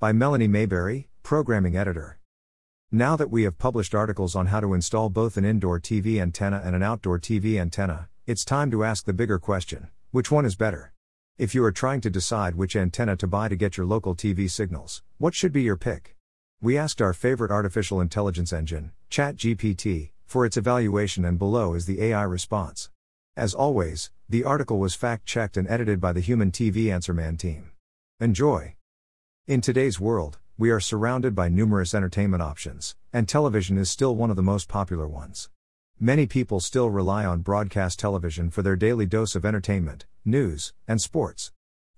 by Melanie Mayberry, Programming Editor. Now that we have published articles on how to install both an indoor TV antenna and an outdoor TV antenna, it's time to ask the bigger question which one is better? If you are trying to decide which antenna to buy to get your local TV signals, what should be your pick? We asked our favorite artificial intelligence engine, ChatGPT, for its evaluation, and below is the AI response. As always, the article was fact checked and edited by the Human TV Answerman team. Enjoy! In today's world, we are surrounded by numerous entertainment options, and television is still one of the most popular ones. Many people still rely on broadcast television for their daily dose of entertainment, news, and sports.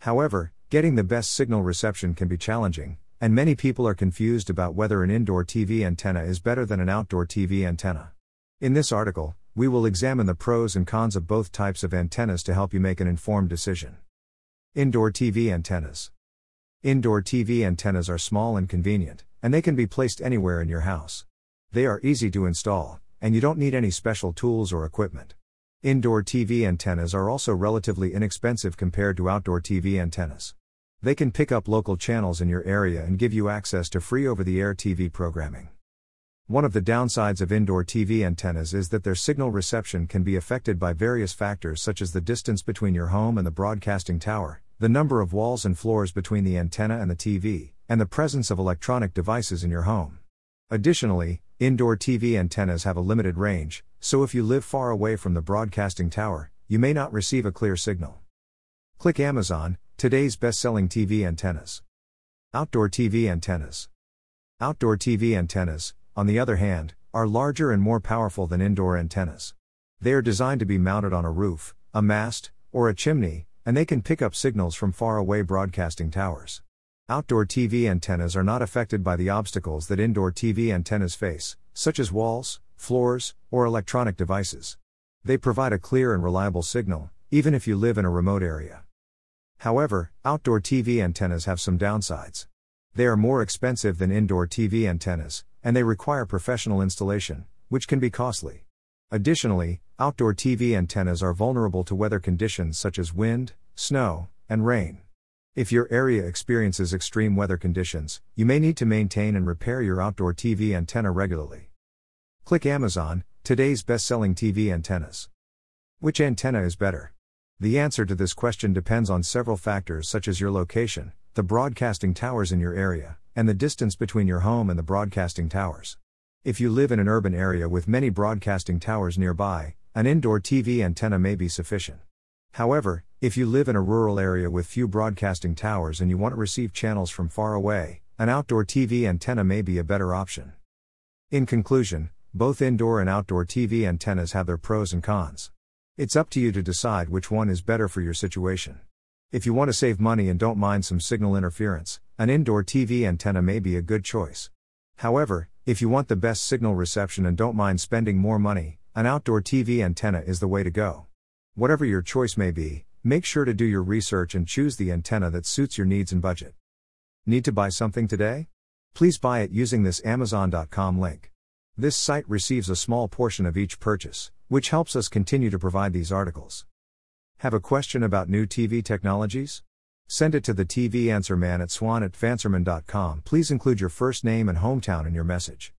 However, getting the best signal reception can be challenging, and many people are confused about whether an indoor TV antenna is better than an outdoor TV antenna. In this article, we will examine the pros and cons of both types of antennas to help you make an informed decision. Indoor TV antennas. Indoor TV antennas are small and convenient, and they can be placed anywhere in your house. They are easy to install, and you don't need any special tools or equipment. Indoor TV antennas are also relatively inexpensive compared to outdoor TV antennas. They can pick up local channels in your area and give you access to free over the air TV programming. One of the downsides of indoor TV antennas is that their signal reception can be affected by various factors such as the distance between your home and the broadcasting tower, the number of walls and floors between the antenna and the TV, and the presence of electronic devices in your home. Additionally, indoor TV antennas have a limited range, so if you live far away from the broadcasting tower, you may not receive a clear signal. Click Amazon, today's best selling TV antennas. Outdoor TV antennas. Outdoor TV antennas, on the other hand, are larger and more powerful than indoor antennas. They are designed to be mounted on a roof, a mast, or a chimney, and they can pick up signals from far away broadcasting towers. Outdoor TV antennas are not affected by the obstacles that indoor TV antennas face, such as walls, floors, or electronic devices. They provide a clear and reliable signal, even if you live in a remote area. However, outdoor TV antennas have some downsides. They are more expensive than indoor TV antennas, and they require professional installation, which can be costly. Additionally, outdoor TV antennas are vulnerable to weather conditions such as wind, snow, and rain. If your area experiences extreme weather conditions, you may need to maintain and repair your outdoor TV antenna regularly. Click Amazon, today's best selling TV antennas. Which antenna is better? The answer to this question depends on several factors such as your location, the broadcasting towers in your area, and the distance between your home and the broadcasting towers. If you live in an urban area with many broadcasting towers nearby, an indoor TV antenna may be sufficient. However, if you live in a rural area with few broadcasting towers and you want to receive channels from far away, an outdoor TV antenna may be a better option. In conclusion, both indoor and outdoor TV antennas have their pros and cons. It's up to you to decide which one is better for your situation. If you want to save money and don't mind some signal interference, an indoor TV antenna may be a good choice. However, if you want the best signal reception and don't mind spending more money, an outdoor TV antenna is the way to go. Whatever your choice may be, make sure to do your research and choose the antenna that suits your needs and budget. Need to buy something today? Please buy it using this Amazon.com link. This site receives a small portion of each purchase, which helps us continue to provide these articles. Have a question about new TV technologies? Send it to the TV Answer Man at swann at tvanswerman.com. Please include your first name and hometown in your message.